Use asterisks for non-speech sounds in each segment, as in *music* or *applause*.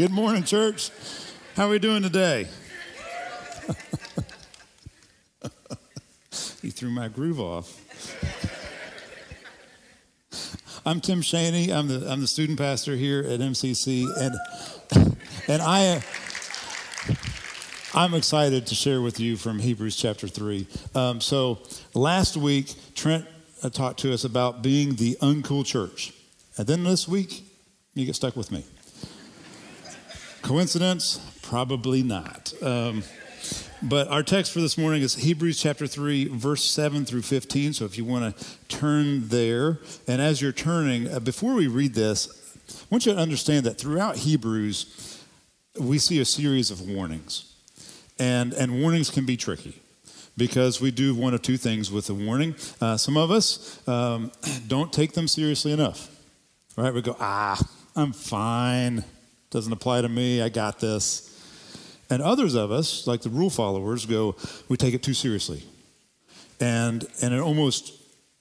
Good morning, church. How are we doing today? *laughs* he threw my groove off. I'm Tim Shaney. I'm the, I'm the student pastor here at MCC, and, and I, I'm excited to share with you from Hebrews chapter 3. Um, so, last week, Trent uh, talked to us about being the uncool church. And then this week, you get stuck with me. Coincidence? Probably not. Um, but our text for this morning is Hebrews chapter 3, verse 7 through 15. So if you want to turn there, and as you're turning, uh, before we read this, I want you to understand that throughout Hebrews, we see a series of warnings. And, and warnings can be tricky because we do one of two things with a warning. Uh, some of us um, *clears throat* don't take them seriously enough, right? We go, ah, I'm fine. Doesn't apply to me. I got this. And others of us, like the rule followers, go, we take it too seriously. And, and it almost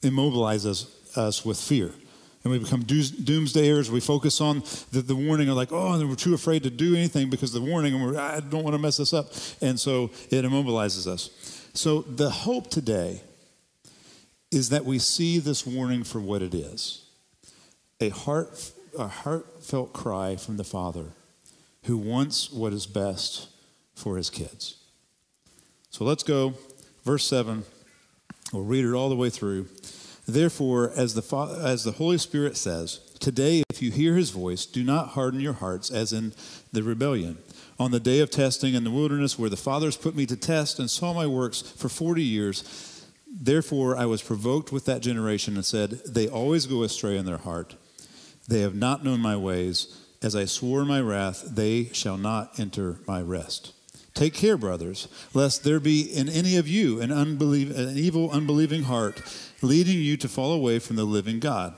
immobilizes us with fear. And we become doomsdayers. We focus on the, the warning of like, oh, we're too afraid to do anything because the warning, and we're, I don't want to mess this up. And so it immobilizes us. So the hope today is that we see this warning for what it is a, heart, a heartfelt cry from the Father who wants what is best for his kids. So let's go. Verse 7. We'll read it all the way through. Therefore, as the, as the Holy Spirit says, today, if you hear his voice, do not harden your hearts as in the rebellion. On the day of testing in the wilderness, where the fathers put me to test and saw my works for 40 years, therefore I was provoked with that generation and said, They always go astray in their heart. They have not known my ways. As I swore in my wrath, they shall not enter my rest. Take care, brothers, lest there be in any of you an, unbelief, an evil, unbelieving heart, leading you to fall away from the living God.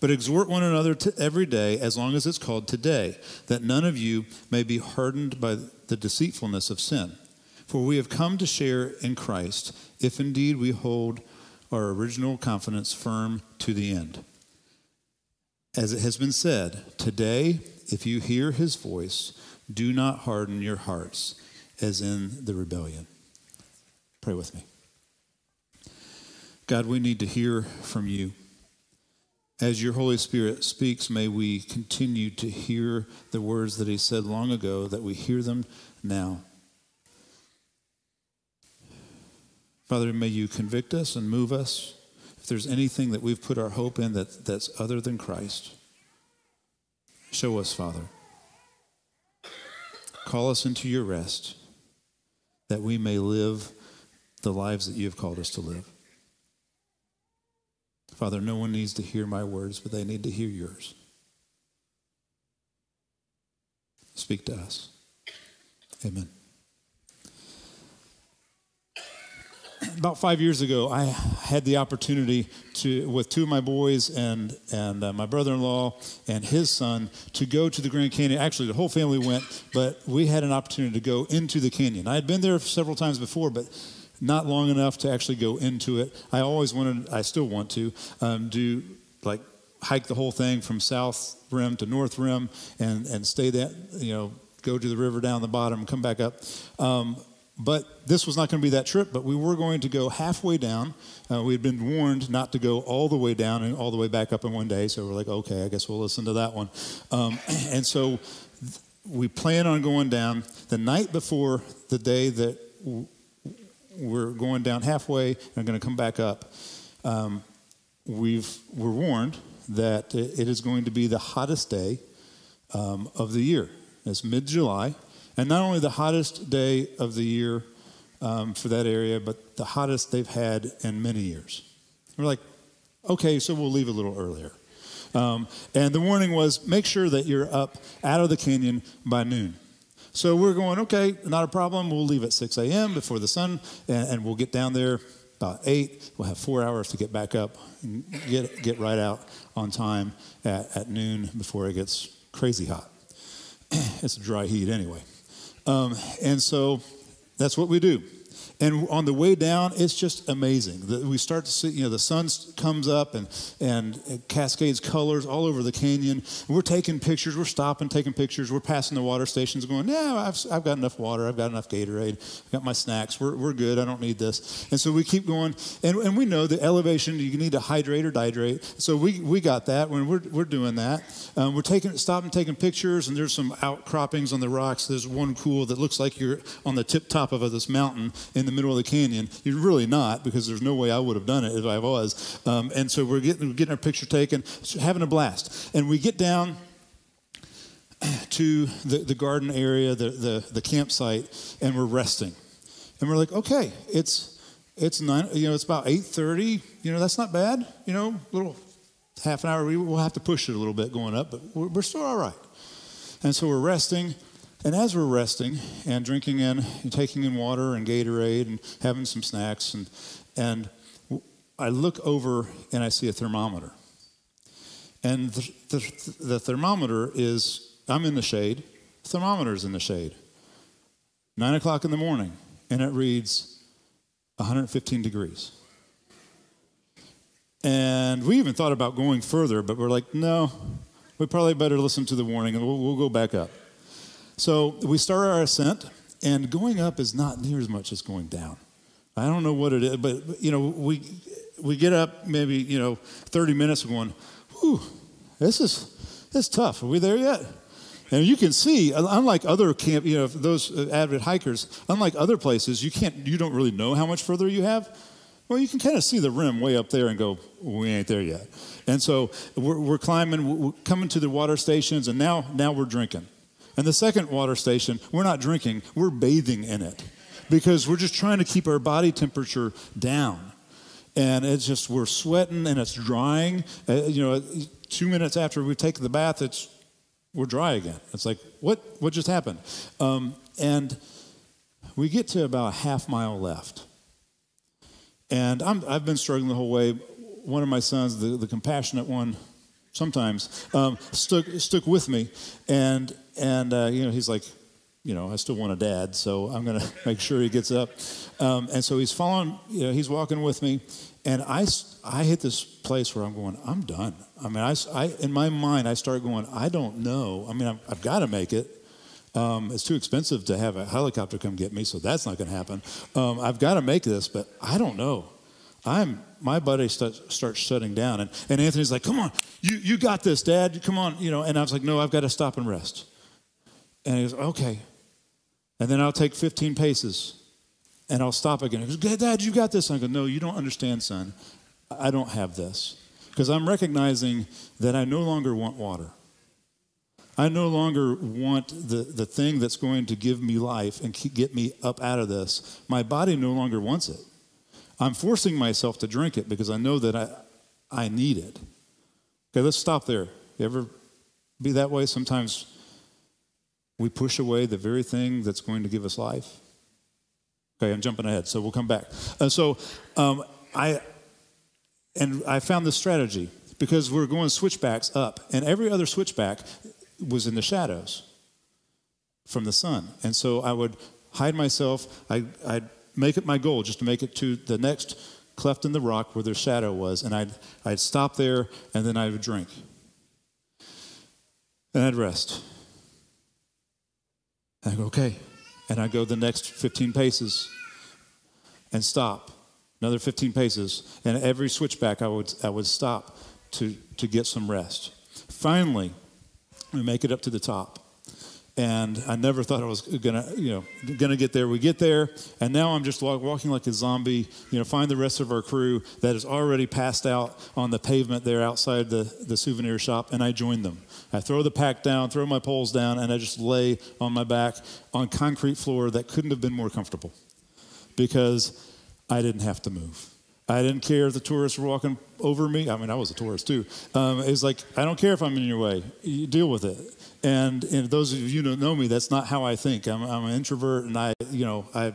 But exhort one another every day, as long as it's called today, that none of you may be hardened by the deceitfulness of sin. For we have come to share in Christ, if indeed we hold our original confidence firm to the end. As it has been said, today, if you hear his voice, do not harden your hearts as in the rebellion. Pray with me. God, we need to hear from you. As your Holy Spirit speaks, may we continue to hear the words that he said long ago, that we hear them now. Father, may you convict us and move us. If there's anything that we've put our hope in that, that's other than Christ, show us, Father. Call us into your rest that we may live the lives that you have called us to live. Father, no one needs to hear my words, but they need to hear yours. Speak to us. Amen. About five years ago, I had the opportunity to, with two of my boys and and uh, my brother-in-law and his son, to go to the Grand Canyon. Actually, the whole family went, but we had an opportunity to go into the canyon. I had been there several times before, but not long enough to actually go into it. I always wanted, I still want to um, do like hike the whole thing from south rim to north rim and and stay that you know go to the river down the bottom come back up. Um, but this was not going to be that trip, but we were going to go halfway down. Uh, we had been warned not to go all the way down and all the way back up in one day. So we're like, okay, I guess we'll listen to that one. Um, *clears throat* and so we plan on going down the night before the day that we're going down halfway and going to come back up. Um, we've, we're warned that it is going to be the hottest day um, of the year. It's mid July. And not only the hottest day of the year um, for that area, but the hottest they've had in many years. We're like, okay, so we'll leave a little earlier. Um, and the warning was make sure that you're up out of the canyon by noon. So we're going, okay, not a problem. We'll leave at 6 a.m. before the sun, and, and we'll get down there about 8. We'll have four hours to get back up and get, get right out on time at, at noon before it gets crazy hot. *clears throat* it's a dry heat anyway. Um, and so that's what we do. And on the way down, it's just amazing. We start to see, you know, the sun comes up and, and cascades colors all over the canyon. We're taking pictures, we're stopping, taking pictures. We're passing the water stations going, yeah, I've, I've got enough water, I've got enough Gatorade, I've got my snacks, we're, we're good, I don't need this. And so we keep going. And, and we know the elevation, you need to hydrate or dihydrate. So we, we got that when we're, we're doing that. Um, we're taking, stopping, taking pictures, and there's some outcroppings on the rocks. There's one cool that looks like you're on the tip top of this mountain in the middle of the canyon. You're really not, because there's no way I would have done it if I was. Um, and so we're getting, we're getting our picture taken, having a blast. And we get down *clears throat* to the, the garden area, the, the, the campsite, and we're resting. And we're like, okay, it's it's nine, you know, it's about 8.30. You know, that's not bad. You know, little half an hour. We will have to push it a little bit going up, but we're, we're still all right. And so we're resting. And as we're resting and drinking in, and taking in water and Gatorade and having some snacks, and, and I look over and I see a thermometer. And the, the, the thermometer is, I'm in the shade, the thermometer's in the shade. Nine o'clock in the morning, and it reads 115 degrees. And we even thought about going further, but we're like, no, we probably better listen to the warning and we'll, we'll go back up. So we start our ascent, and going up is not near as much as going down. I don't know what it is, but you know, we we get up maybe you know 30 minutes going, whew, this is this is tough. Are we there yet? And you can see, unlike other camp, you know, those uh, avid hikers, unlike other places, you can't, you don't really know how much further you have. Well, you can kind of see the rim way up there and go, we ain't there yet. And so we're, we're climbing, we're coming to the water stations, and now, now we're drinking. And the second water station, we're not drinking, we're bathing in it because we're just trying to keep our body temperature down. And it's just, we're sweating and it's drying. Uh, you know, two minutes after we take the bath, it's, we're dry again. It's like, what, what just happened? Um, and we get to about a half mile left. And i have been struggling the whole way. One of my sons, the, the compassionate one, sometimes, um, stuck, stuck with me. And and, uh, you know, he's like, you know, I still want a dad, so I'm going *laughs* to make sure he gets up. Um, and so he's following, you know, he's walking with me. And I, I hit this place where I'm going, I'm done. I mean, I, I in my mind, I start going, I don't know. I mean, I've, I've got to make it. Um, it's too expensive to have a helicopter come get me, so that's not going to happen. Um, I've got to make this, but I don't know. I'm my buddy start, starts shutting down, and, and Anthony's like, "Come on, you you got this, Dad. Come on, you know." And I was like, "No, I've got to stop and rest." And he goes, okay. And then I'll take 15 paces and I'll stop again. He goes, Dad, you got this. And I go, no, you don't understand, son. I don't have this. Because I'm recognizing that I no longer want water. I no longer want the, the thing that's going to give me life and get me up out of this. My body no longer wants it. I'm forcing myself to drink it because I know that I, I need it. Okay, let's stop there. You ever be that way? Sometimes we push away the very thing that's going to give us life. Okay, I'm jumping ahead, so we'll come back. Uh, so um, I and I found this strategy because we're going switchbacks up, and every other switchback was in the shadows from the sun, and so I would hide myself. I, I'd make it my goal just to make it to the next cleft in the rock where their shadow was, and I'd I'd stop there, and then I would drink, and I'd rest. And I go, okay. And I go the next 15 paces and stop. Another 15 paces. And every switchback I would, I would stop to, to get some rest. Finally, we make it up to the top. And I never thought I was gonna, you know, gonna get there. We get there, and now I'm just walking like a zombie. You know, find the rest of our crew that is already passed out on the pavement there outside the, the souvenir shop, and I join them. I throw the pack down, throw my poles down, and I just lay on my back on concrete floor that couldn't have been more comfortable because I didn't have to move. I didn't care if the tourists were walking over me. I mean, I was a tourist too. Um, it's like, I don't care if I'm in your way. You deal with it. And, and those of you who know me, that's not how I think. I'm, I'm an introvert, and I, you know, I,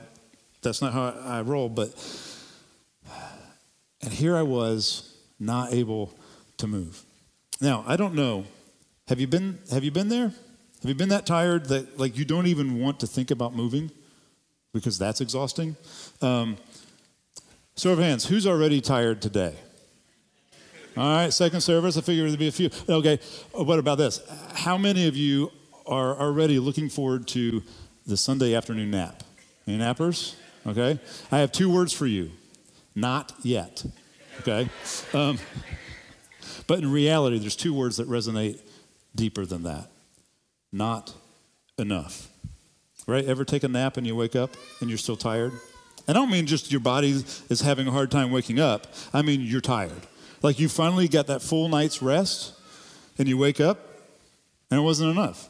that's not how I, I roll. But, and here I was, not able to move. Now, I don't know have you been have you been there? Have you been that tired that like you don't even want to think about moving? because that's exhausting. Um, show of hands, who's already tired today? All right, second service, I figured there'd be a few. Okay, what about this? How many of you are already looking forward to the Sunday afternoon nap? Any nappers? Okay, I have two words for you not yet. Okay? Um, but in reality, there's two words that resonate deeper than that not enough. Right? Ever take a nap and you wake up and you're still tired? I don't mean just your body is having a hard time waking up. I mean you're tired. Like you finally got that full night's rest and you wake up and it wasn't enough.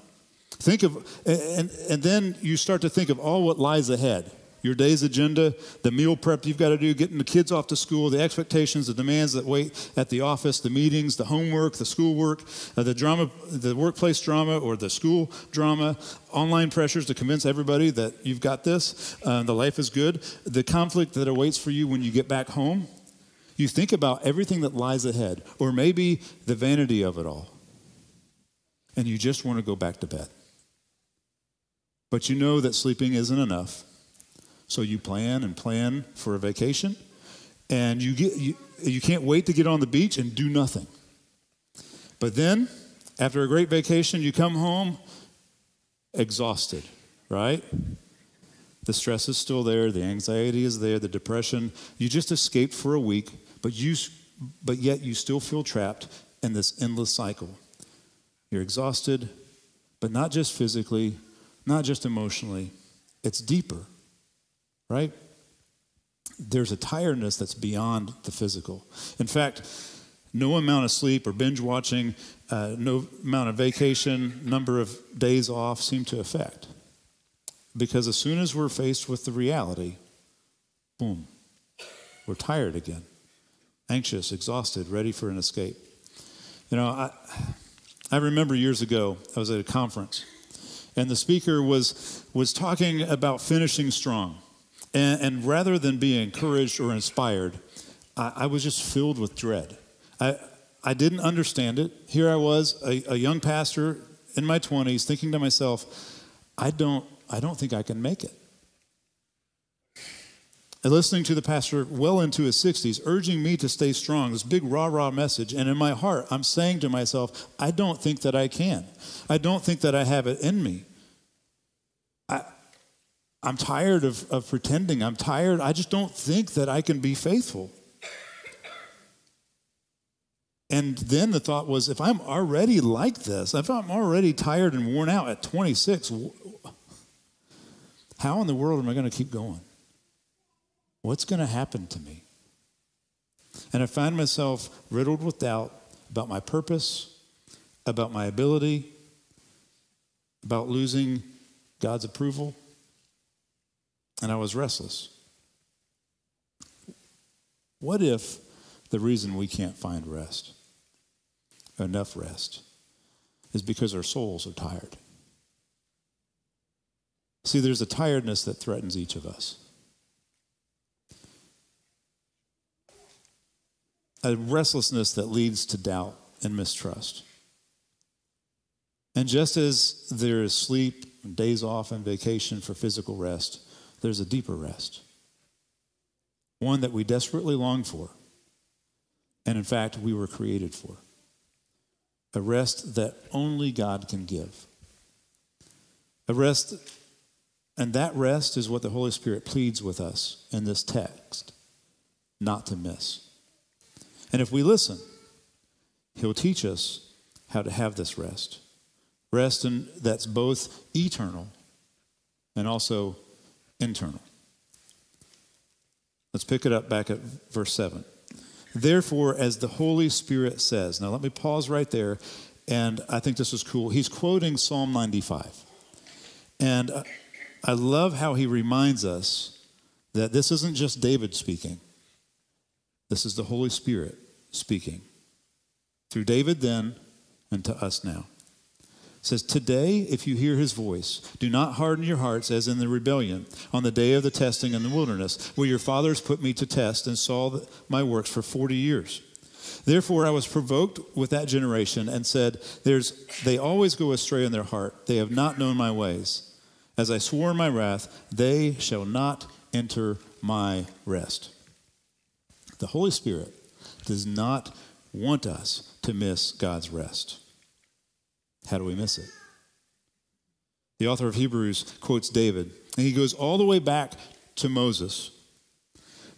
Think of, and, and then you start to think of all what lies ahead your day's agenda, the meal prep you've got to do, getting the kids off to school, the expectations, the demands that wait at the office, the meetings, the homework, the schoolwork, uh, the drama, the workplace drama or the school drama, online pressures to convince everybody that you've got this, uh, the life is good, the conflict that awaits for you when you get back home. You think about everything that lies ahead, or maybe the vanity of it all, and you just want to go back to bed. But you know that sleeping isn't enough so you plan and plan for a vacation, and you, get, you, you can't wait to get on the beach and do nothing. But then, after a great vacation, you come home exhausted, right? The stress is still there, the anxiety is there, the depression. You just escaped for a week, but you but yet you still feel trapped in this endless cycle. You're exhausted, but not just physically, not just emotionally. It's deeper right? There's a tiredness that's beyond the physical. In fact, no amount of sleep or binge watching, uh, no amount of vacation, number of days off seem to affect. Because as soon as we're faced with the reality, boom, we're tired again, anxious, exhausted, ready for an escape. You know, I, I remember years ago, I was at a conference, and the speaker was, was talking about finishing strong. And, and rather than being encouraged or inspired, I, I, was just filled with dread. I, I didn't understand it. Here I was, a, a young pastor in my 20s, thinking to myself, I don't, I don't think I can make it. And listening to the pastor well into his 60s, urging me to stay strong, this big rah rah message. And in my heart, I'm saying to myself, I don't think that I can. I don't think that I have it in me. I'm tired of, of pretending. I'm tired. I just don't think that I can be faithful. And then the thought was if I'm already like this, if I'm already tired and worn out at 26, how in the world am I going to keep going? What's going to happen to me? And I find myself riddled with doubt about my purpose, about my ability, about losing God's approval and I was restless. What if the reason we can't find rest, enough rest, is because our souls are tired? See, there's a tiredness that threatens each of us. A restlessness that leads to doubt and mistrust. And just as there is sleep, days off, and vacation for physical rest, there's a deeper rest, one that we desperately long for, and in fact, we were created for. A rest that only God can give. A rest, and that rest is what the Holy Spirit pleads with us in this text not to miss. And if we listen, He'll teach us how to have this rest. Rest in, that's both eternal and also internal. Let's pick it up back at verse 7. Therefore, as the Holy Spirit says, now let me pause right there, and I think this is cool. He's quoting Psalm 95. And I love how he reminds us that this isn't just David speaking, this is the Holy Spirit speaking through David then and to us now says, Today, if you hear his voice, do not harden your hearts as in the rebellion on the day of the testing in the wilderness, where your fathers put me to test and saw my works for 40 years. Therefore, I was provoked with that generation and said, There's, They always go astray in their heart. They have not known my ways. as I swore in my wrath, they shall not enter my rest. The Holy Spirit does not want us to miss God's rest. How do we miss it? The author of Hebrews quotes David, and he goes all the way back to Moses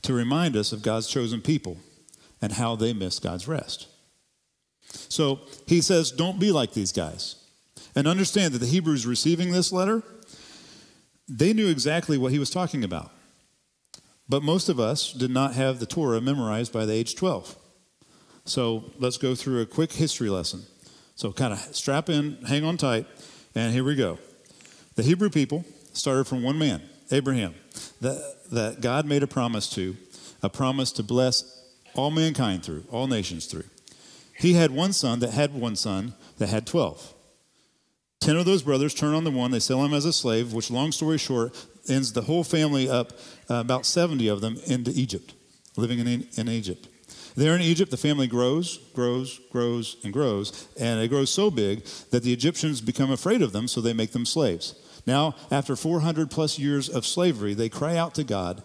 to remind us of God's chosen people and how they miss God's rest. So he says, Don't be like these guys. And understand that the Hebrews receiving this letter, they knew exactly what he was talking about. But most of us did not have the Torah memorized by the age 12. So let's go through a quick history lesson. So kind of strap in, hang on tight, and here we go. The Hebrew people started from one man, Abraham, that, that God made a promise to, a promise to bless all mankind through, all nations through. He had one son that had one son that had 12. Ten of those brothers turn on the one, they sell him as a slave, which, long story short, ends the whole family up, uh, about 70 of them, into Egypt, living in, in Egypt. There in Egypt, the family grows, grows, grows, and grows, and it grows so big that the Egyptians become afraid of them, so they make them slaves. Now, after 400 plus years of slavery, they cry out to God,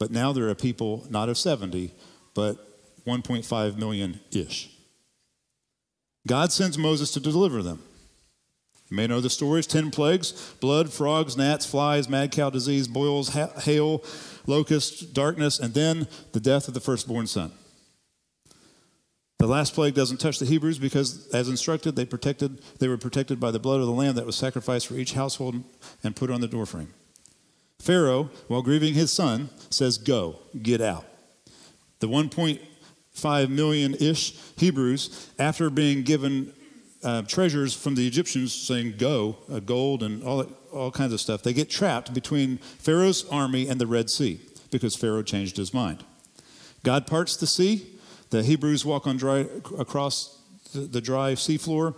but now they're a people not of 70, but 1.5 million ish. God sends Moses to deliver them. You may know the stories 10 plagues blood, frogs, gnats, flies, mad cow disease, boils, hail, locusts, darkness, and then the death of the firstborn son. The last plague doesn't touch the Hebrews because, as instructed, they, protected, they were protected by the blood of the lamb that was sacrificed for each household and put on the doorframe. Pharaoh, while grieving his son, says, Go, get out. The 1.5 million ish Hebrews, after being given uh, treasures from the Egyptians saying, Go, uh, gold and all, all kinds of stuff. They get trapped between Pharaoh's army and the Red Sea because Pharaoh changed his mind. God parts the sea. The Hebrews walk on dry, across the, the dry seafloor.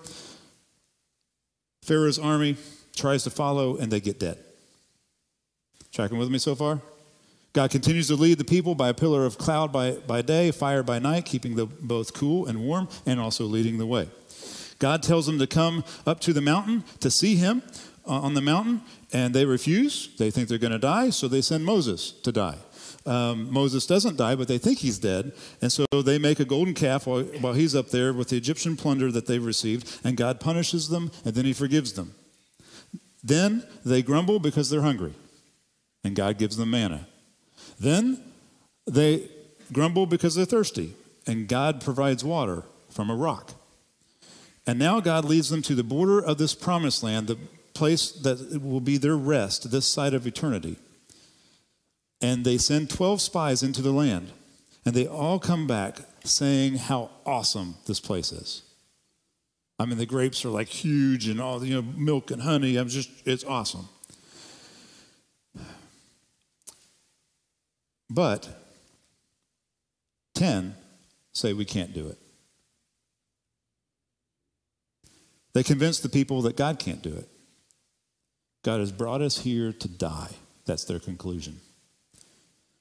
Pharaoh's army tries to follow, and they get dead. Tracking with me so far? God continues to lead the people by a pillar of cloud by, by day, fire by night, keeping them both cool and warm, and also leading the way. God tells them to come up to the mountain to see him uh, on the mountain, and they refuse. They think they're going to die, so they send Moses to die. Um, Moses doesn't die, but they think he's dead. And so they make a golden calf while, while he's up there with the Egyptian plunder that they've received, and God punishes them, and then he forgives them. Then they grumble because they're hungry, and God gives them manna. Then they grumble because they're thirsty, and God provides water from a rock. And now God leads them to the border of this promised land, the place that will be their rest, this side of eternity. And they send 12 spies into the land, and they all come back saying how awesome this place is. I mean, the grapes are like huge and all, you know, milk and honey. I'm just, it's awesome. But 10 say we can't do it. They convince the people that God can't do it. God has brought us here to die. That's their conclusion.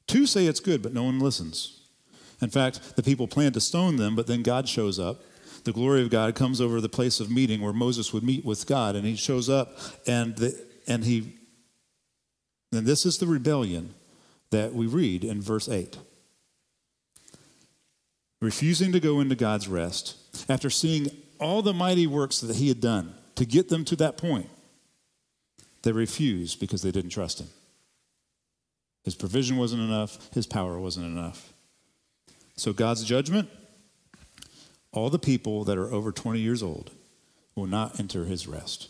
Two say it's good, but no one listens. In fact, the people plan to stone them, but then God shows up. The glory of God comes over the place of meeting where Moses would meet with God, and he shows up, and the, and he. And this is the rebellion that we read in verse 8. Refusing to go into God's rest after seeing all the mighty works that he had done to get them to that point, they refused because they didn't trust him. His provision wasn't enough, his power wasn't enough. So, God's judgment all the people that are over 20 years old will not enter his rest,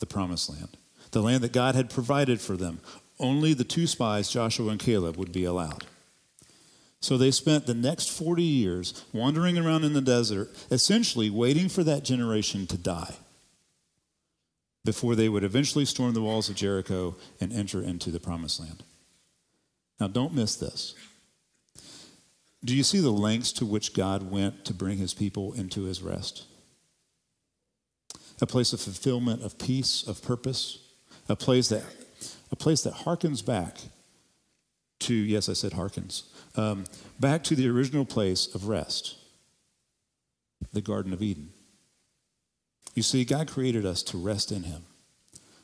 the promised land, the land that God had provided for them. Only the two spies, Joshua and Caleb, would be allowed. So they spent the next 40 years wandering around in the desert, essentially waiting for that generation to die before they would eventually storm the walls of Jericho and enter into the promised land. Now, don't miss this. Do you see the lengths to which God went to bring his people into his rest? A place of fulfillment, of peace, of purpose, a place that, a place that harkens back to, yes, I said harkens, um, back to the original place of rest, the Garden of Eden. You see, God created us to rest in Him,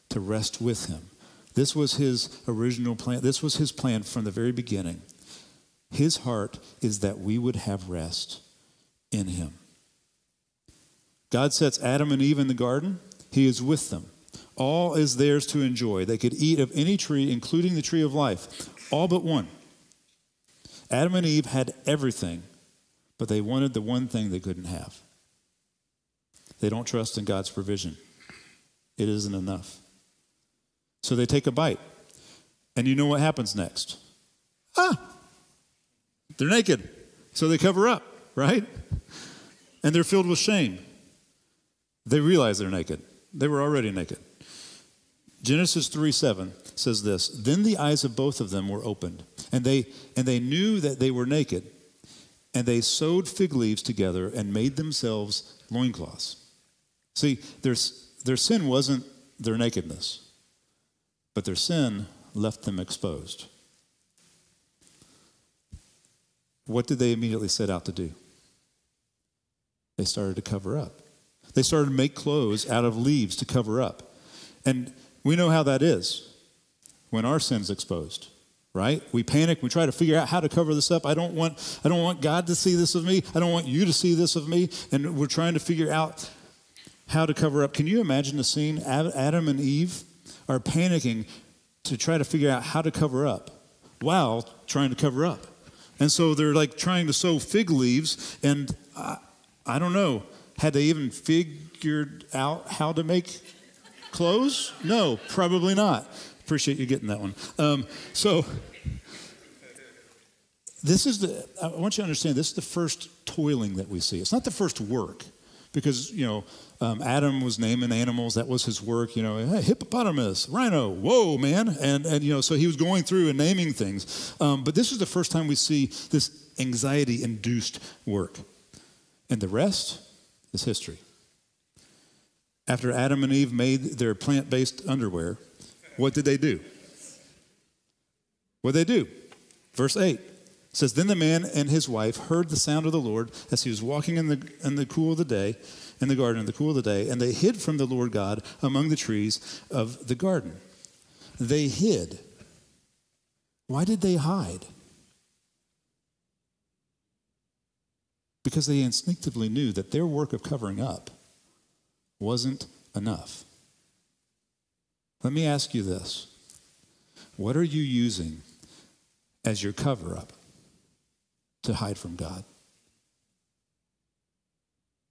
to rest with him. This was his original plan. This was his plan from the very beginning. His heart is that we would have rest in him. God sets Adam and Eve in the garden, he is with them. All is theirs to enjoy. They could eat of any tree, including the tree of life, all but one. Adam and Eve had everything, but they wanted the one thing they couldn't have. They don't trust in God's provision, it isn't enough. So they take a bite. And you know what happens next? Ah, they're naked. So they cover up, right? And they're filled with shame. They realize they're naked. They were already naked. Genesis 3 7 says this Then the eyes of both of them were opened, and they, and they knew that they were naked, and they sewed fig leaves together and made themselves loincloths. See, their, their sin wasn't their nakedness, but their sin left them exposed. What did they immediately set out to do? They started to cover up. They started to make clothes out of leaves to cover up. And we know how that is when our sin's exposed, right? We panic, we try to figure out how to cover this up. I don't want I don't want God to see this of me. I don't want you to see this of me. And we're trying to figure out how to cover up. Can you imagine the scene? Adam and Eve are panicking to try to figure out how to cover up while trying to cover up. And so they're like trying to sew fig leaves, and I, I don't know, had they even figured out how to make clothes? No, probably not. Appreciate you getting that one. Um, so, this is the, I want you to understand, this is the first toiling that we see. It's not the first work because, you know, um, Adam was naming animals. That was his work, you know, hey, hippopotamus, rhino, whoa, man. And, and, you know, so he was going through and naming things. Um, but this is the first time we see this anxiety induced work. And the rest is history. After Adam and Eve made their plant based underwear, what did they do? What did they do? Verse 8 says, Then the man and his wife heard the sound of the Lord as he was walking in the, in the cool of the day, in the garden in the cool of the day, and they hid from the Lord God among the trees of the garden. They hid. Why did they hide? Because they instinctively knew that their work of covering up wasn't enough. Let me ask you this What are you using as your cover up to hide from God?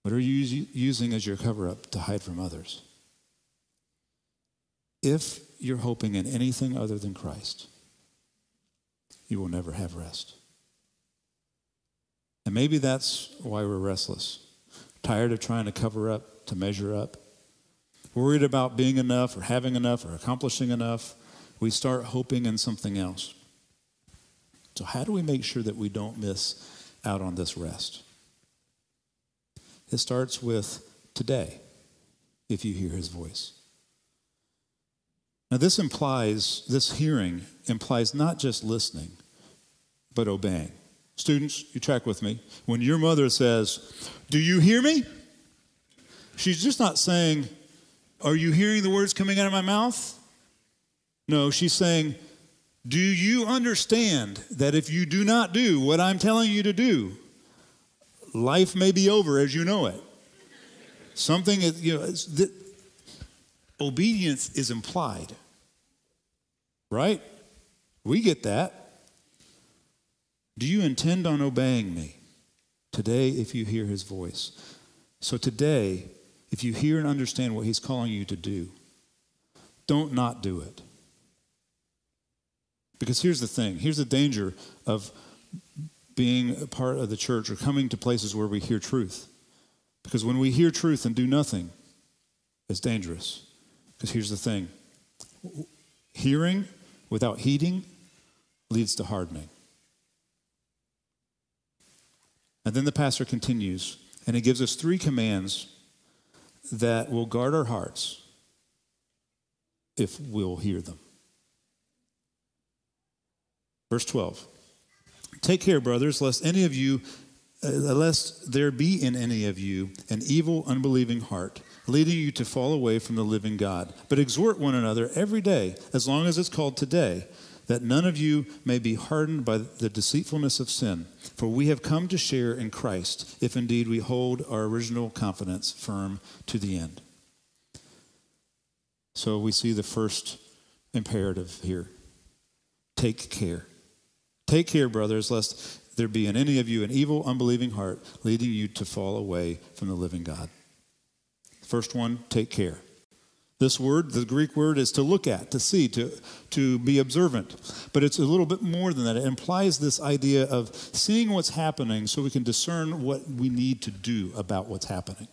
What are you using as your cover up to hide from others? If you're hoping in anything other than Christ, you will never have rest. And maybe that's why we're restless, tired of trying to cover up, to measure up, worried about being enough or having enough or accomplishing enough. We start hoping in something else. So, how do we make sure that we don't miss out on this rest? It starts with today, if you hear his voice. Now, this implies, this hearing implies not just listening, but obeying. Students, you track with me. When your mother says, Do you hear me? She's just not saying, Are you hearing the words coming out of my mouth? No, she's saying, Do you understand that if you do not do what I'm telling you to do, life may be over as you know it. Something, you know, the, obedience is implied, right? We get that. Do you intend on obeying me today if you hear his voice? So today, if you hear and understand what he's calling you to do, don't not do it. Because here's the thing here's the danger of being a part of the church or coming to places where we hear truth. Because when we hear truth and do nothing, it's dangerous. Because here's the thing hearing without heeding leads to hardening. And then the pastor continues, and he gives us three commands that will guard our hearts if we'll hear them. Verse 12 Take care, brothers, lest any of you uh, lest there be in any of you an evil, unbelieving heart, leading you to fall away from the living God. But exhort one another every day, as long as it's called today, that none of you may be hardened by the deceitfulness of sin. For we have come to share in Christ, if indeed we hold our original confidence firm to the end. So we see the first imperative here take care. Take care, brothers, lest there be in any of you an evil, unbelieving heart, leading you to fall away from the living God. First one, take care. This word, the Greek word, is to look at, to see, to, to be observant. But it's a little bit more than that. It implies this idea of seeing what's happening so we can discern what we need to do about what's happening,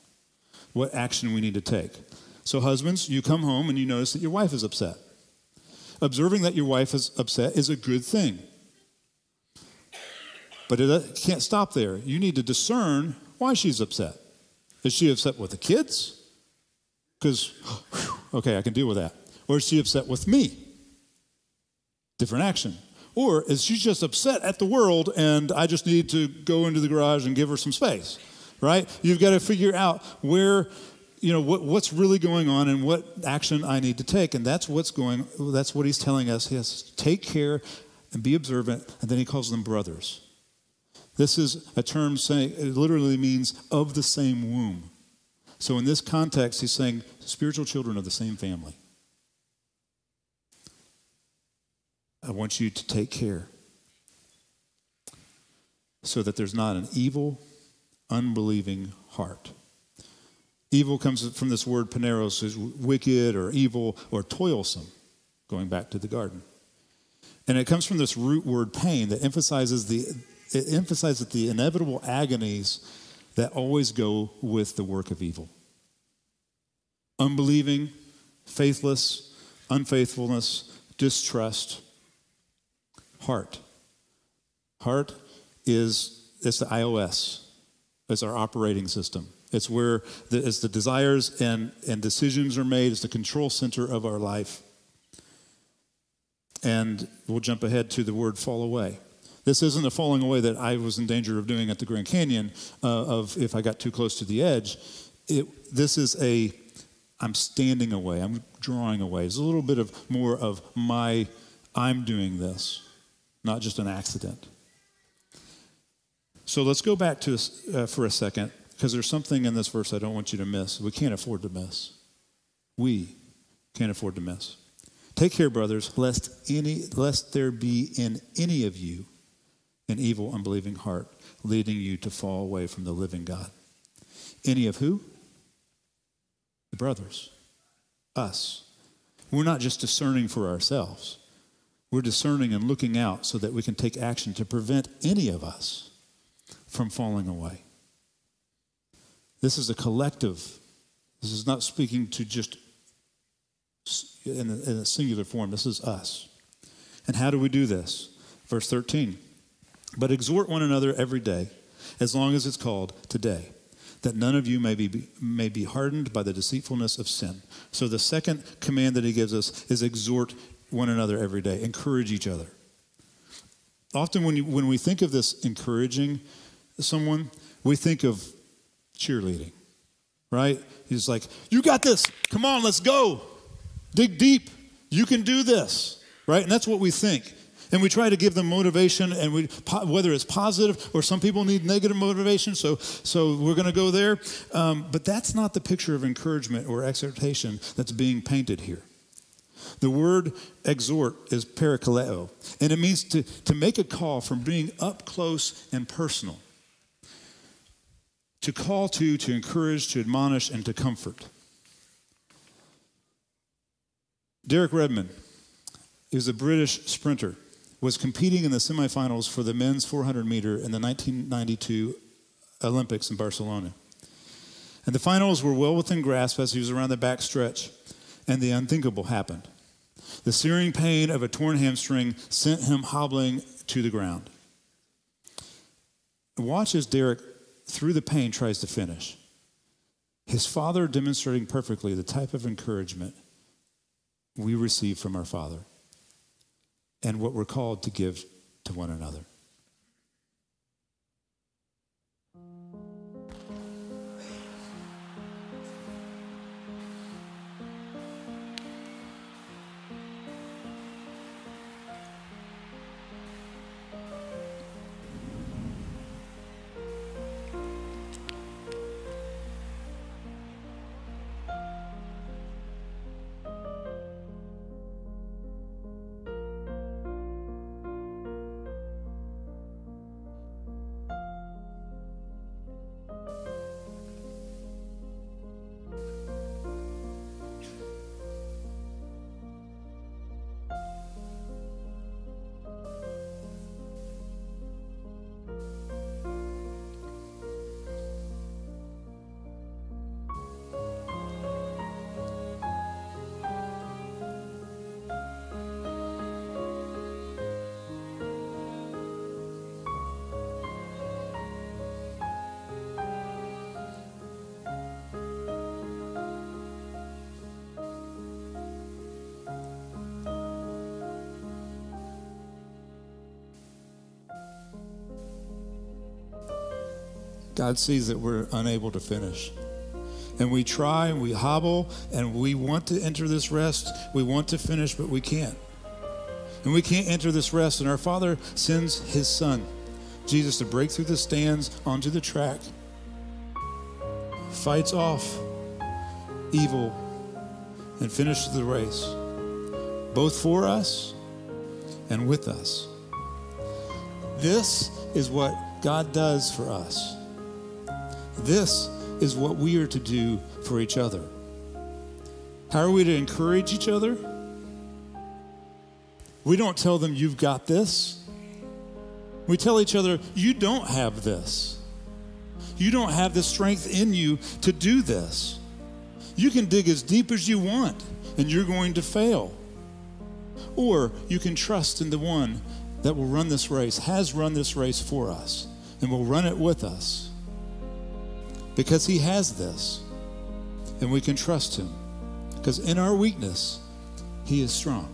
what action we need to take. So, husbands, you come home and you notice that your wife is upset. Observing that your wife is upset is a good thing. But it uh, can't stop there. You need to discern why she's upset. Is she upset with the kids? Because, okay, I can deal with that. Or is she upset with me? Different action. Or is she just upset at the world and I just need to go into the garage and give her some space? Right? You've got to figure out where, you know, what, what's really going on and what action I need to take. And that's what's going, that's what he's telling us. He has to take care and be observant. And then he calls them brothers. This is a term saying, it literally means of the same womb. So in this context, he's saying spiritual children of the same family. I want you to take care so that there's not an evil, unbelieving heart. Evil comes from this word poneros, is wicked or evil or toilsome, going back to the garden. And it comes from this root word pain that emphasizes the it emphasizes the inevitable agonies that always go with the work of evil unbelieving, faithless, unfaithfulness, distrust, heart. Heart is it's the iOS. It's our operating system. It's where the, it's the desires and, and decisions are made. It's the control center of our life. And we'll jump ahead to the word fall away. This isn't a falling away that I was in danger of doing at the Grand Canyon, uh, of if I got too close to the edge. It, this is a, I'm standing away, I'm drawing away. It's a little bit of more of my, I'm doing this, not just an accident. So let's go back to uh, for a second, because there's something in this verse I don't want you to miss. We can't afford to miss. We can't afford to miss. Take care, brothers, lest any lest there be in any of you an evil, unbelieving heart, leading you to fall away from the living God. Any of who? The brothers, us. We're not just discerning for ourselves, we're discerning and looking out so that we can take action to prevent any of us from falling away. This is a collective. This is not speaking to just in a, in a singular form. This is us. And how do we do this? Verse 13. But exhort one another every day, as long as it's called today, that none of you may be, may be hardened by the deceitfulness of sin. So the second command that he gives us is exhort one another every day, encourage each other. Often, when, you, when we think of this encouraging someone, we think of cheerleading, right? He's like, You got this. Come on, let's go. Dig deep. You can do this, right? And that's what we think. And we try to give them motivation, and we, whether it's positive or some people need negative motivation, so, so we're going to go there. Um, but that's not the picture of encouragement or exhortation that's being painted here. The word exhort is parakaleo, and it means to, to make a call from being up close and personal. To call to, to encourage, to admonish, and to comfort. Derek Redmond is a British sprinter was competing in the semifinals for the men's 400 meter in the 1992 Olympics in Barcelona. And the finals were well within grasp as he was around the back stretch, and the unthinkable happened. The searing pain of a torn hamstring sent him hobbling to the ground. Watch as Derek, through the pain, tries to finish. His father demonstrating perfectly the type of encouragement we receive from our Father and what we're called to give to one another. God sees that we're unable to finish. And we try and we hobble and we want to enter this rest. We want to finish, but we can't. And we can't enter this rest. And our Father sends His Son, Jesus, to break through the stands onto the track, fights off evil, and finishes the race, both for us and with us. This is what God does for us. This is what we are to do for each other. How are we to encourage each other? We don't tell them, you've got this. We tell each other, you don't have this. You don't have the strength in you to do this. You can dig as deep as you want, and you're going to fail. Or you can trust in the one that will run this race, has run this race for us, and will run it with us because he has this. And we can trust him because in our weakness, he is strong.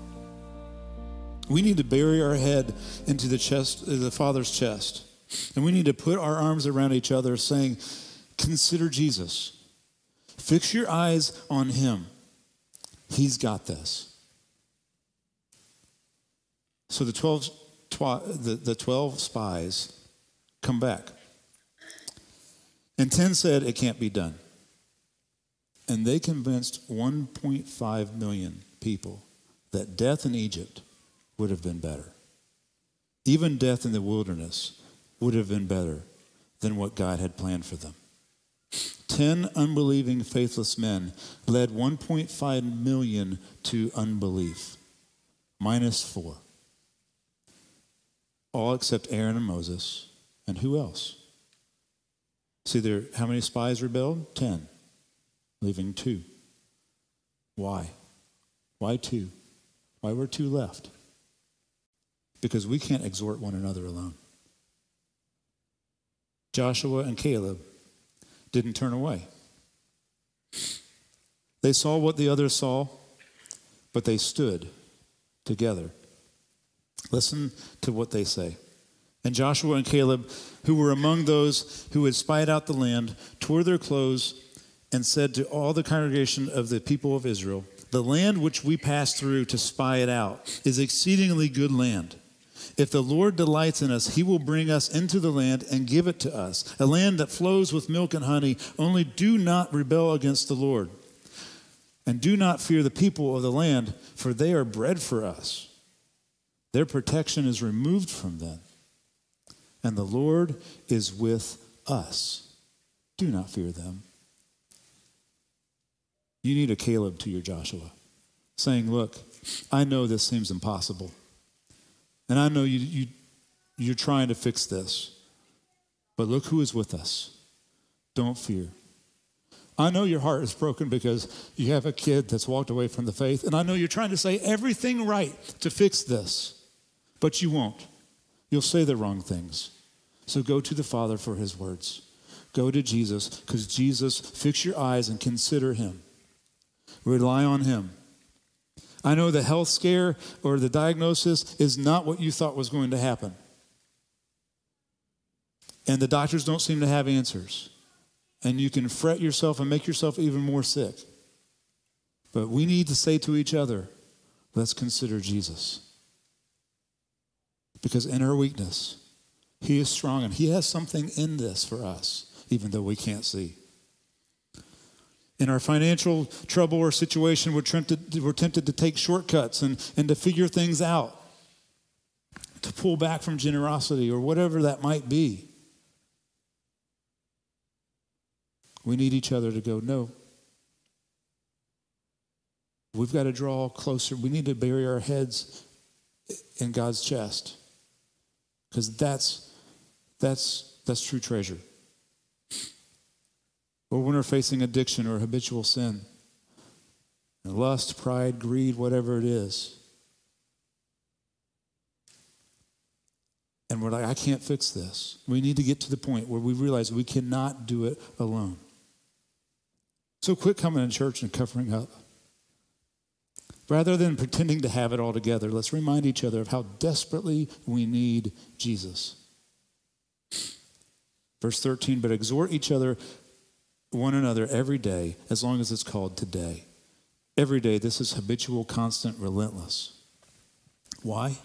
We need to bury our head into the chest, uh, the Father's chest, and we need to put our arms around each other, saying, Consider Jesus. Fix your eyes on him. He's got this. So the 12, the, the 12 spies come back. And 10 said, It can't be done. And they convinced 1.5 million people that death in Egypt would have been better. Even death in the wilderness would have been better than what God had planned for them. Ten unbelieving, faithless men led 1.5 million to unbelief, minus four. All except Aaron and Moses. And who else? See, there, how many spies rebelled? Ten, leaving two. Why? Why two? Why were two left? Because we can't exhort one another alone. Joshua and Caleb didn't turn away. They saw what the others saw, but they stood together. Listen to what they say. And Joshua and Caleb, who were among those who had spied out the land, tore their clothes and said to all the congregation of the people of Israel, The land which we passed through to spy it out is exceedingly good land. If the Lord delights in us, he will bring us into the land and give it to us, a land that flows with milk and honey. Only do not rebel against the Lord. And do not fear the people of the land, for they are bread for us. Their protection is removed from them and the Lord is with us. Do not fear them. You need a Caleb to your Joshua, saying, Look, I know this seems impossible. And I know you, you, you're trying to fix this. But look who is with us. Don't fear. I know your heart is broken because you have a kid that's walked away from the faith. And I know you're trying to say everything right to fix this, but you won't. You'll say the wrong things. So go to the Father for his words. Go to Jesus because Jesus, fix your eyes and consider him. Rely on him. I know the health scare or the diagnosis is not what you thought was going to happen. And the doctors don't seem to have answers. And you can fret yourself and make yourself even more sick. But we need to say to each other, let's consider Jesus. Because in our weakness, He is strong and He has something in this for us, even though we can't see. In our financial trouble or situation, we're tempted, we're tempted to take shortcuts and, and to figure things out, to pull back from generosity or whatever that might be. We need each other to go, no. We've got to draw closer. We need to bury our heads in God's chest because that's, that's, that's true treasure. Or when we're facing addiction or habitual sin, lust, pride, greed, whatever it is. And we're like, I can't fix this. We need to get to the point where we realize we cannot do it alone. So quit coming to church and covering up. Rather than pretending to have it all together, let's remind each other of how desperately we need Jesus. Verse 13, but exhort each other, one another every day, as long as it's called today. Every day, this is habitual, constant, relentless. Why?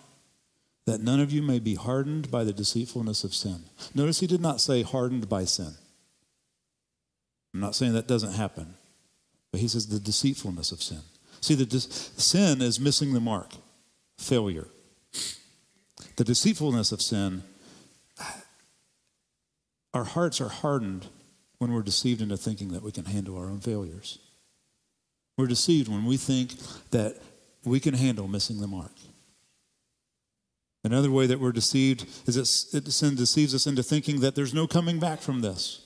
That none of you may be hardened by the deceitfulness of sin. Notice he did not say hardened by sin. I'm not saying that doesn't happen, but he says the deceitfulness of sin. See, the de- sin is missing the mark, failure. The deceitfulness of sin, our hearts are hardened when we're deceived into thinking that we can handle our own failures. We're deceived when we think that we can handle missing the mark. Another way that we're deceived is that sin deceives us into thinking that there's no coming back from this.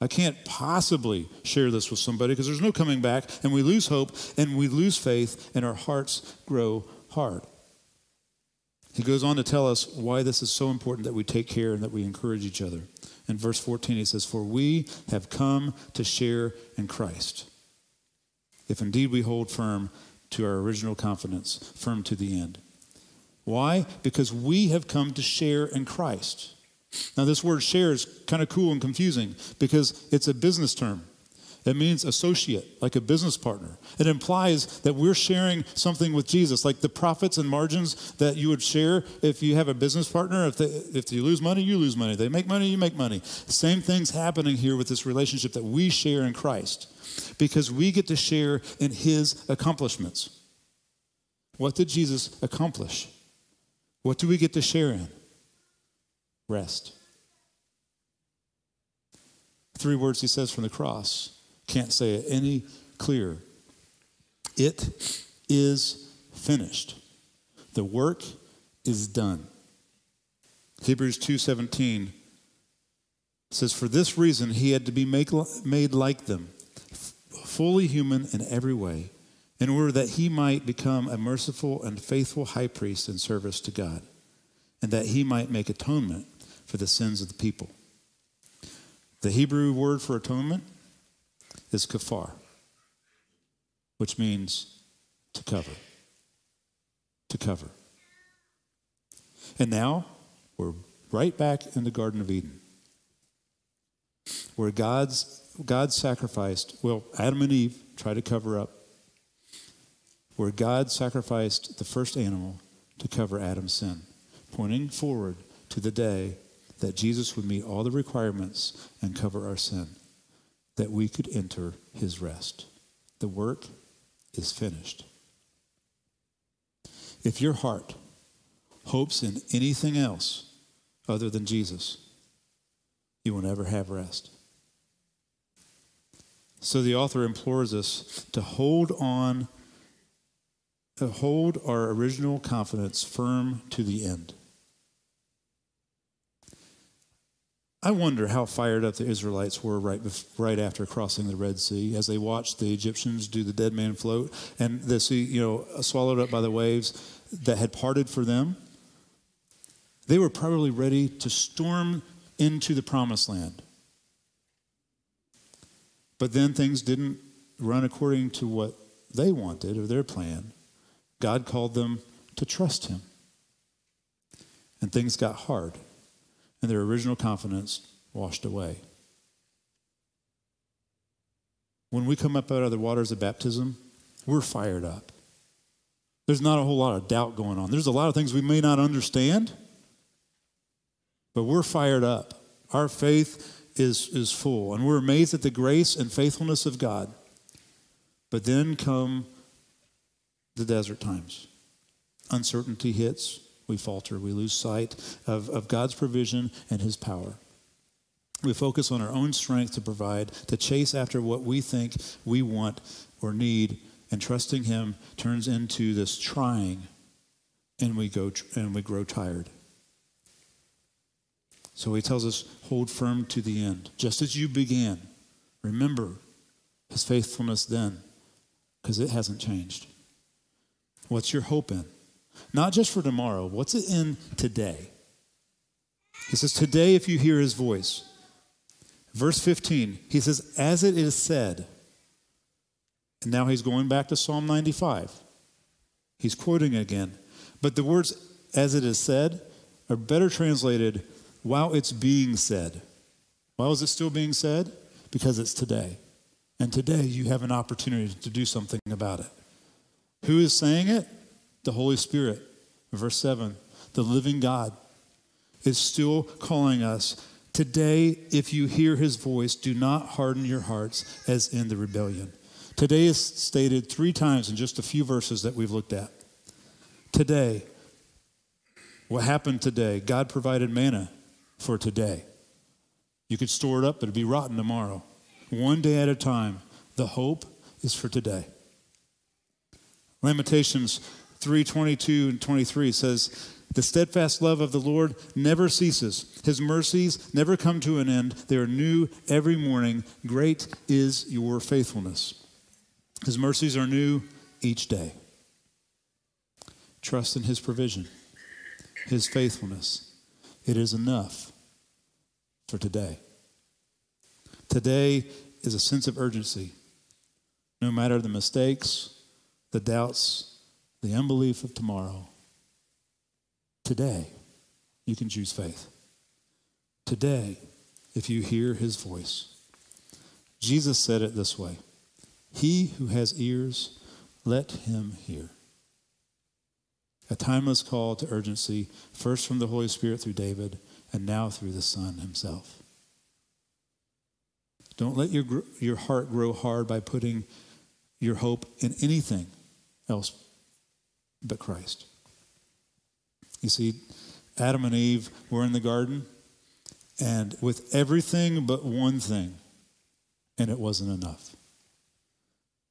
I can't possibly share this with somebody because there's no coming back, and we lose hope and we lose faith, and our hearts grow hard. He goes on to tell us why this is so important that we take care and that we encourage each other. In verse 14, he says, For we have come to share in Christ. If indeed we hold firm to our original confidence, firm to the end. Why? Because we have come to share in Christ. Now, this word share is kind of cool and confusing because it's a business term. It means associate, like a business partner. It implies that we're sharing something with Jesus, like the profits and margins that you would share if you have a business partner. If, they, if you lose money, you lose money. They make money, you make money. Same thing's happening here with this relationship that we share in Christ because we get to share in his accomplishments. What did Jesus accomplish? What do we get to share in? Rest. Three words he says from the cross. Can't say it any clearer. It is finished. The work is done. Hebrews 2:17 says for this reason he had to be make, made like them fully human in every way in order that he might become a merciful and faithful high priest in service to God and that he might make atonement for the sins of the people. The Hebrew word for atonement is kafar, which means to cover. To cover. And now we're right back in the Garden of Eden, where God's God sacrificed, well, Adam and Eve tried to cover up, where God sacrificed the first animal to cover Adam's sin, pointing forward to the day that Jesus would meet all the requirements and cover our sin, that we could enter his rest. The work is finished. If your heart hopes in anything else other than Jesus, you will never have rest. So the author implores us to hold on, to hold our original confidence firm to the end. I wonder how fired up the Israelites were right, right after crossing the Red Sea as they watched the Egyptians do the dead man float and the sea, you know, swallowed up by the waves that had parted for them. They were probably ready to storm into the promised land. But then things didn't run according to what they wanted or their plan. God called them to trust Him. And things got hard, and their original confidence washed away. When we come up out of the waters of baptism, we're fired up. There's not a whole lot of doubt going on. There's a lot of things we may not understand, but we're fired up. Our faith is, is full. And we're amazed at the grace and faithfulness of God. But then come the desert times. Uncertainty hits, we falter, we lose sight of, of God's provision and His power. We focus on our own strength to provide, to chase after what we think we want or need, and trusting Him turns into this trying, and we go and we grow tired. So he tells us, hold firm to the end. Just as you began, remember his faithfulness then, because it hasn't changed. What's your hope in? Not just for tomorrow, what's it in today? He says, Today, if you hear his voice. Verse 15, he says, As it is said. And now he's going back to Psalm 95. He's quoting again. But the words, as it is said, are better translated while it's being said. Why is it still being said? Because it's today. And today you have an opportunity to do something about it. Who is saying it? The Holy Spirit. Verse 7 The living God is still calling us. Today, if you hear his voice, do not harden your hearts as in the rebellion. Today is stated three times in just a few verses that we've looked at. Today, what happened today? God provided manna for today. You could store it up, but it'd be rotten tomorrow. One day at a time. The hope is for today. Lamentations 3:22 and 23 says, "The steadfast love of the Lord never ceases. His mercies never come to an end. They are new every morning. Great is your faithfulness." His mercies are new each day. Trust in his provision his faithfulness. It is enough for today. Today is a sense of urgency. No matter the mistakes, the doubts, the unbelief of tomorrow, today you can choose faith. Today, if you hear his voice, Jesus said it this way He who has ears, let him hear a timeless call to urgency, first from the Holy Spirit through David, and now through the Son himself. Don't let your, your heart grow hard by putting your hope in anything else but Christ. You see, Adam and Eve were in the garden, and with everything but one thing, and it wasn't enough.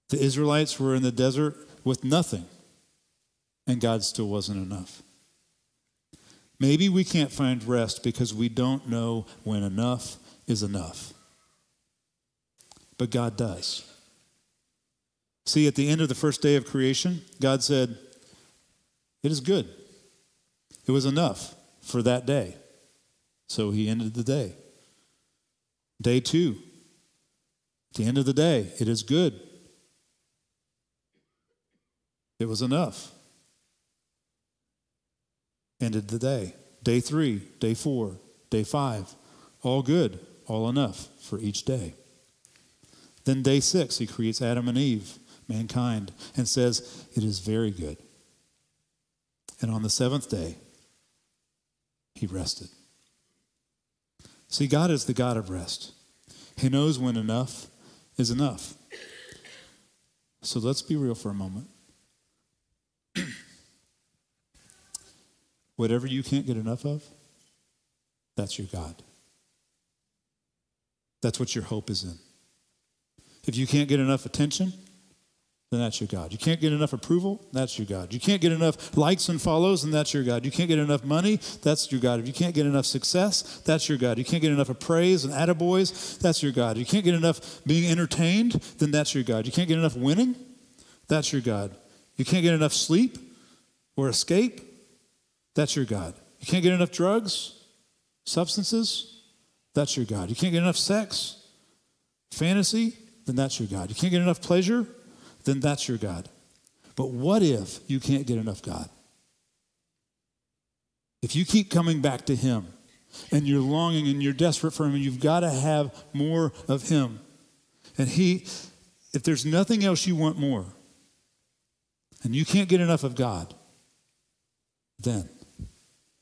The Israelites were in the desert with nothing and God still wasn't enough. Maybe we can't find rest because we don't know when enough is enough. But God does. See, at the end of the first day of creation, God said, It is good. It was enough for that day. So he ended the day. Day two, at the end of the day, it is good. It was enough ended the day. Day three, day four, day five, all good, all enough for each day. Then day six, he creates Adam and Eve, mankind, and says, It is very good. And on the seventh day, he rested. See, God is the God of rest. He knows when enough is enough. So let's be real for a moment. *clears throat* Whatever you can't get enough of, that's your God. That's what your hope is in. If you can't get enough attention, then that's your God. You can't get enough approval, that's your God. You can't get enough likes and follows, and that's your God. You can't get enough money, that's your God. If you can't get enough success, that's your God. You can't get enough of praise and attaboys, that's your God. You can't get enough being entertained, then that's your God. You can't get enough winning, that's your God. You can't get enough sleep or escape, that's your God. You can't get enough drugs, substances, that's your God. You can't get enough sex, fantasy, then that's your God. You can't get enough pleasure, then that's your God. But what if you can't get enough God? If you keep coming back to Him and you're longing and you're desperate for Him and you've got to have more of Him, and He, if there's nothing else you want more, and you can't get enough of God, then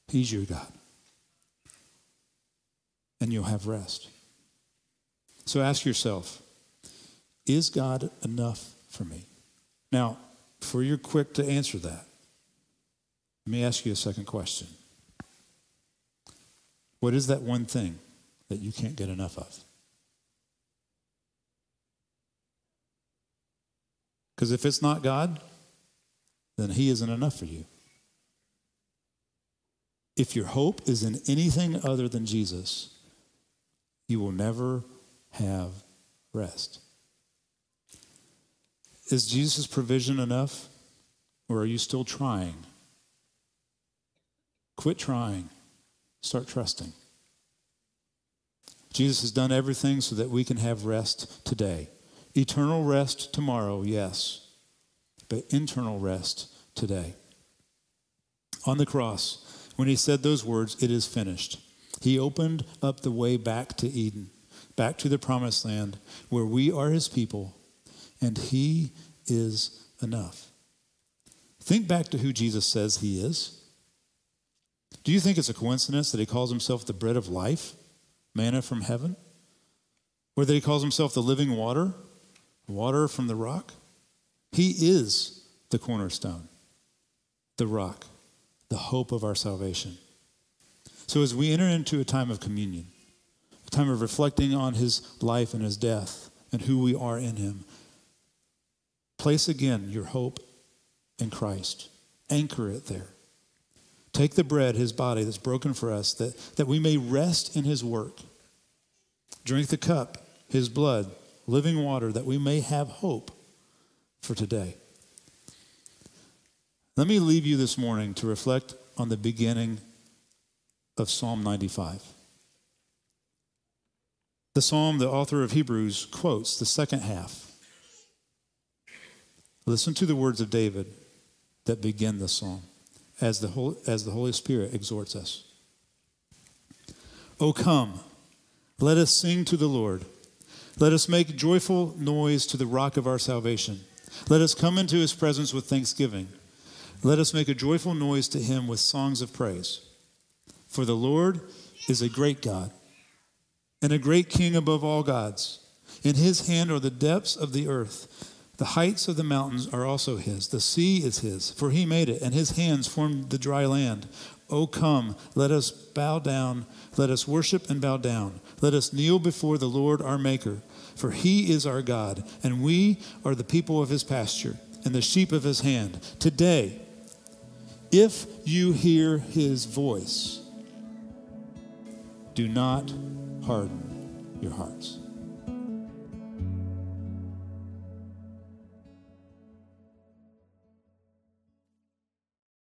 He's your God. And you'll have rest. So ask yourself is God enough for me? Now, before you're quick to answer that, let me ask you a second question. What is that one thing that you can't get enough of? Because if it's not God, then He isn't enough for you. If your hope is in anything other than Jesus, you will never have rest. Is Jesus' provision enough, or are you still trying? Quit trying, start trusting. Jesus has done everything so that we can have rest today. Eternal rest tomorrow, yes, but internal rest today. On the cross, when he said those words, it is finished, he opened up the way back to Eden. back to the promised land where we are his people and he is enough. Think back to who Jesus says he is. Do you think it's a coincidence that he calls himself the bread of life, manna from heaven? Or that he calls himself the living water, water from the rock? He is the cornerstone, the rock, the hope of our salvation. So as we enter into a time of communion, a time of reflecting on his life and his death and who we are in him, place again your hope in Christ. Anchor it there. Take the bread, his body that's broken for us, that, that we may rest in his work. Drink the cup, his blood, living water, that we may have hope for today. Let me leave you this morning to reflect on the beginning of Psalm 95. The psalm the author of Hebrews quotes, the second half. Listen to the words of David that begin the psalm as the, Holy, as the Holy Spirit exhorts us. O come, let us sing to the Lord. Let us make joyful noise to the rock of our salvation. Let us come into his presence with thanksgiving. Let us make a joyful noise to him with songs of praise. For the Lord is a great God and a great king above all gods. In his hand are the depths of the earth. The heights of the mountains are also his. The sea is his, for he made it, and his hands formed the dry land. O come, let us bow down, let us worship and bow down. Let us kneel before the Lord our Maker, for he is our God, and we are the people of his pasture and the sheep of his hand. Today, if you hear his voice, do not harden your hearts.